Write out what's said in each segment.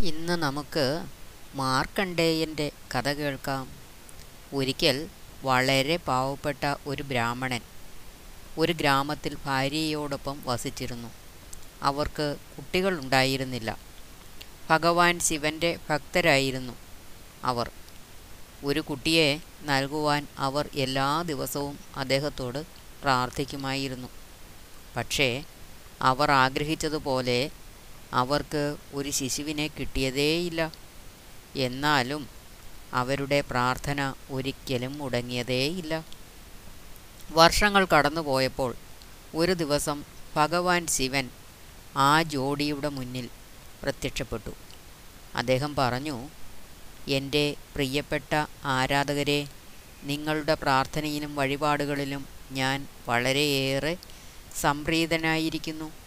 ഇന്ന് നമുക്ക് മാർക്കണ്ഡേയന്റെ കഥ കേൾക്കാം. ഒരിക്കൽ വളരെ പാവപ്പെട്ട ഒരു ബ്രാഹ്മണൻ ഒരു ഗ്രാമത്തിൽ ഭാര്യയോടൊപ്പം വസിച്ചിരുന്നു. അവർക്ക് കുട്ടികൾ ഉണ്ടായിരുന്നില്ല. ഭഗവാൻ ശിവന്റെ ഭക്തരായിരുന്നു അവർ. ഒരു കുട്ടിയെ നൽകുവാൻ അവർ എല്ലാ ദിവസവും അദ്ദേഹത്തോട് പ്രാർത്ഥിക്കുമായിരുന്നു. പക്ഷേ അവർ ആഗ്രഹിച്ചതുപോലെ അവർക്ക് ഒരു ശിശുവിനെ കിട്ടിയതേയില്ല. എന്നാലും അവരുടെ പ്രാർത്ഥന ഒരിക്കലും മുടങ്ങിയതേയില്ല. വർഷങ്ങൾ കടന്നുപോയപ്പോൾ ഒരു ദിവസം ഭഗവാൻ ശിവൻ ആ ജോഡിയുടെ മുന്നിൽ പ്രത്യക്ഷപ്പെട്ടു. അദ്ദേഹം പറഞ്ഞു എന്റെ പ്രിയപ്പെട്ട ആരാധകരെ നിങ്ങളുടെ പ്രാർത്ഥനയിലും വഴിപാടുകളിലും ഞാൻ വളരെയേറെ സംപ്രീതനായിരിക്കുന്നു.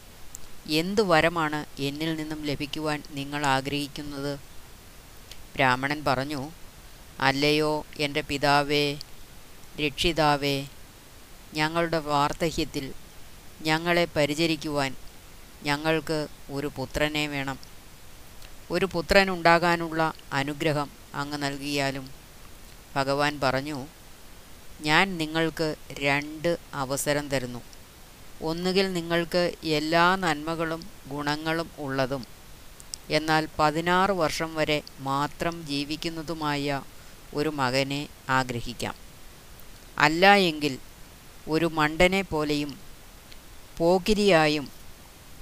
എന്ത് വരമാണ് എന്നിൽ നിന്നും ലഭിക്കുവാൻ നിങ്ങൾ ആഗ്രഹിക്കുന്നത്? ബ്രാഹ്മണൻ പറഞ്ഞു അല്ലയോ എന്റെ പിതാവേ രക്ഷിതാവേ ഞങ്ങളുടെ വാർദ്ധക്യത്തിൽ ഞങ്ങളെ പരിചരിക്കുവാൻ ഞങ്ങൾക്ക് ഒരു പുത്രനെ വേണം. ഒരു പുത്രൻ ഉണ്ടാകാനുള്ള അനുഗ്രഹം അങ്ങ് നൽകിയാലും. ഭഗവാൻ പറഞ്ഞു ഞാൻ നിങ്ങൾക്ക് രണ്ട് അവസരം തരുന്നു. ഒന്നുകിൽ നിങ്ങൾക്ക് എല്ലാ നന്മകളും ഗുണങ്ങളും ഉള്ളതും എന്നാൽ പതിനാറ് വർഷം വരെ മാത്രം ജീവിക്കുന്നതുമായ ഒരു മകനെ ആഗ്രഹിക്കാം. അല്ല എങ്കിൽ ഒരു മണ്ടനെ പോലെയും പോകിരിയായും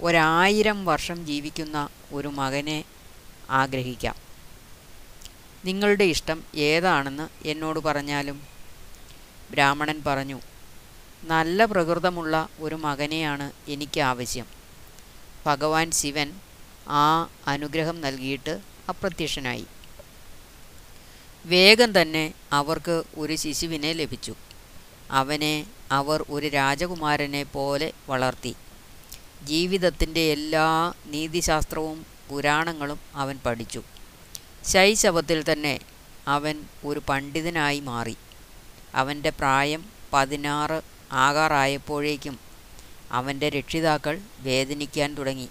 ഒരായിരം വർഷം ജീവിക്കുന്ന ഒരു മകനെ ആഗ്രഹിക്കാം. നിങ്ങളുടെ ഇഷ്ടം ഏതാണെന്ന് എന്നോട് പറഞ്ഞാലും ബ്രാഹ്മണൻ പറഞ്ഞു നല്ല പ്രകൃതമുള്ള ഒരു മകനെയാണ് എനിക്ക് ആവശ്യം ഭഗവാൻ ശിവൻ ആ അനുഗ്രഹം നൽകിയിട്ട് അപ്രത്യക്ഷനായി. വേഗം തന്നെ അവർക്ക് ഒരു ശിശുവിനെ ലഭിച്ചു. അവനെ അവർ ഒരു രാജകുമാരനെ പോലെ വളർത്തി. ജീവിതത്തിന്റെ എല്ലാ നീതിശാസ്ത്രവും പുരാണങ്ങളും അവൻ പഠിച്ചു. ശൈശവത്തിൽ തന്നെ അവൻ ഒരു പണ്ഡിതനായി മാറി. അവന്റെ പ്രായം പതിനാറ് ആകാറായപ്പോഴേക്കും അവന്റെ രക്ഷിതാക്കൾ വേദനിക്കാൻ തുടങ്ങി.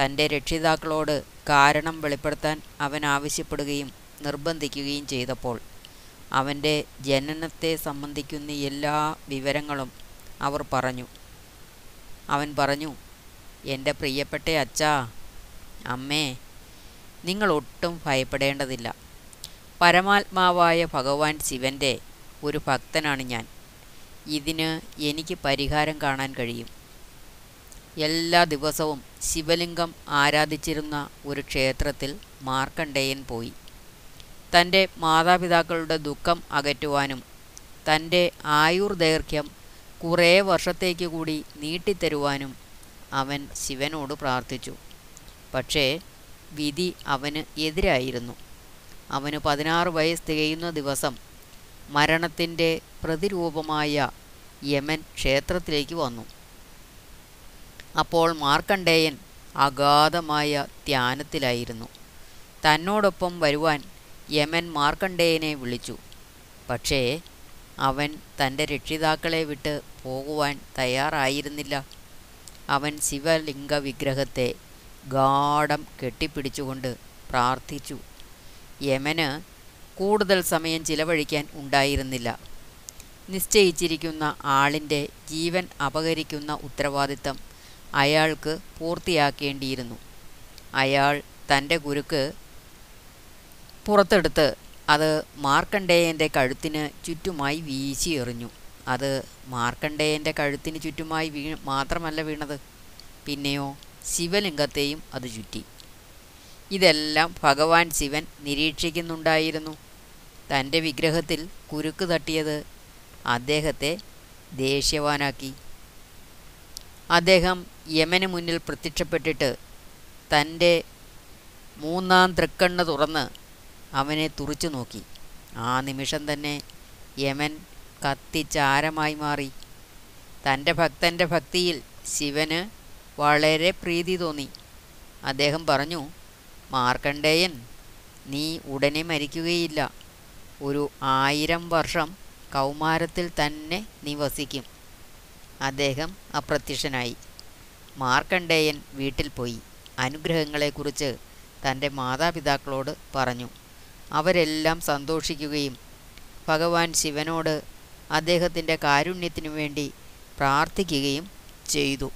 തന്റെ രക്ഷിതാക്കളോട് കാരണം വെളിപ്പെടുത്താൻ അവൻ ആവശ്യപ്പെടുകയും നിർബന്ധിക്കുകയും ചെയ്തപ്പോൾ അവന്റെ ജനനത്തെ സംബന്ധിക്കുന്ന എല്ലാ വിവരങ്ങളും അവർ പറഞ്ഞു. അവൻ പറഞ്ഞു എന്റെ പ്രിയപ്പെട്ട അച്ഛാ അമ്മേ നിങ്ങൾ ഒട്ടും ഭയപ്പെടേണ്ടതില്ല. പരമാത്മാവായ ഭഗവാൻ ശിവന്റെ ഒരു ഭക്തനാണ് ഞാൻ. ഇതിന് എനിക്ക് പരിഹാരം കാണാൻ കഴിയും. എല്ലാ ദിവസവും ശിവലിംഗം ആരാധിച്ചിരുന്ന ഒരു ക്ഷേത്രത്തിൽ മാർക്കണ്ഡേയൻ പോയി. തന്റെ മാതാപിതാക്കളുടെ ദുഃഖം അകറ്റുവാനും തന്റെ ആയുർദൈർഘ്യം കുറേ വർഷത്തേക്ക് കൂടി നീട്ടിത്തരുവാനും അവൻ ശിവനോട് പ്രാർത്ഥിച്ചു. പക്ഷേ വിധി അവന് എതിരായിരുന്നു. അവന് പതിനാറ് വയസ്സ് തികയുന്ന ദിവസം മരണത്തിന്റെ പ്രതിരൂപമായ യമൻ ക്ഷേത്രത്തിലേക്ക് വന്നു. അപ്പോൾ മാർക്കണ്ഡേയൻ അഗാധമായ ധ്യാനത്തിലായിരുന്നു. തന്നോടൊപ്പം വരുവാൻ യമൻ മാർക്കണ്ഡേയനെ വിളിച്ചു. പക്ഷേ അവൻ തന്റെ രക്ഷിതാക്കളെ വിട്ട് പോകുവാൻ തയ്യാറായിരുന്നില്ല. അവൻ ശിവലിംഗ വിഗ്രഹത്തെ ഗാഠം കെട്ടിപ്പിടിച്ചുകൊണ്ട് പ്രാർത്ഥിച്ചു. യമന് കൂടുതൽ സമയം ചിലവഴിക്കാൻ ഉണ്ടായിരുന്നില്ല. നിശ്ചയിച്ചിരിക്കുന്ന ആളിന്റെ ജീവൻ അപഹരിക്കുന്ന ഉത്തരവാദിത്തം അയാൾക്ക് പൂർത്തിയാക്കേണ്ടിയിരുന്നു. അയാൾ തന്റെ കുരുക്ക് പുറത്തെടുത്ത് അത് മാർക്കണ്ഡേയന്റെ കഴുത്തിന് ചുറ്റുമായി വീശി എറിഞ്ഞു. അത് മാർക്കണ്ഡേയന്റെ കഴുത്തിന് ചുറ്റുമായി വീ മാത്രമല്ല വീണത്. പിന്നെയോ ശിവലിംഗത്തെയും അത് ചുറ്റി. ഇതെല്ലാം ഭഗവാൻ ശിവൻ നിരീക്ഷിക്കുന്നുണ്ടായിരുന്നു. തന്റെ വിഗ്രഹത്തിൽ കുരുക്ക് തട്ടിയത് അദ്ദേഹത്തെ ദേഷ്യവാനാക്കി. അദ്ദേഹം യമന് മുന്നിൽ പ്രത്യക്ഷപ്പെട്ടിട്ട് തന്റെ മൂന്നാം തൃക്കണ്ണ് തുറന്ന് അവനെ തുറച്ചു നോക്കി. ആ നിമിഷം തന്നെ യമൻ കത്തിച്ചാരമായി മാറി. തന്റെ ഭക്തന്റെ ഭക്തിയിൽ ശിവന് വളരെ പ്രീതി തോന്നി. അദ്ദേഹം പറഞ്ഞു മാർക്കണ്ഡേയൻ നീ ഉടനെ മരിക്കുകയില്ല. ഒരു ആയിരം വർഷം കൗമാരത്തിൽ തന്നെ നിവസിക്കും. അദ്ദേഹം അപ്രത്യക്ഷനായി. മാർക്കണ്ഡേയൻ വീട്ടിൽ പോയി. അനുഗ്രഹങ്ങളെക്കുറിച്ച് തന്റെ മാതാപിതാക്കളോട് പറഞ്ഞു. അവരെല്ലാം സന്തോഷിക്കുകയും ഭഗവാൻ ശിവനോട് അദ്ദേഹത്തിന്റെ കാരുണ്യത്തിനു വേണ്ടി പ്രാർത്ഥിക്കുകയും ചെയ്തു.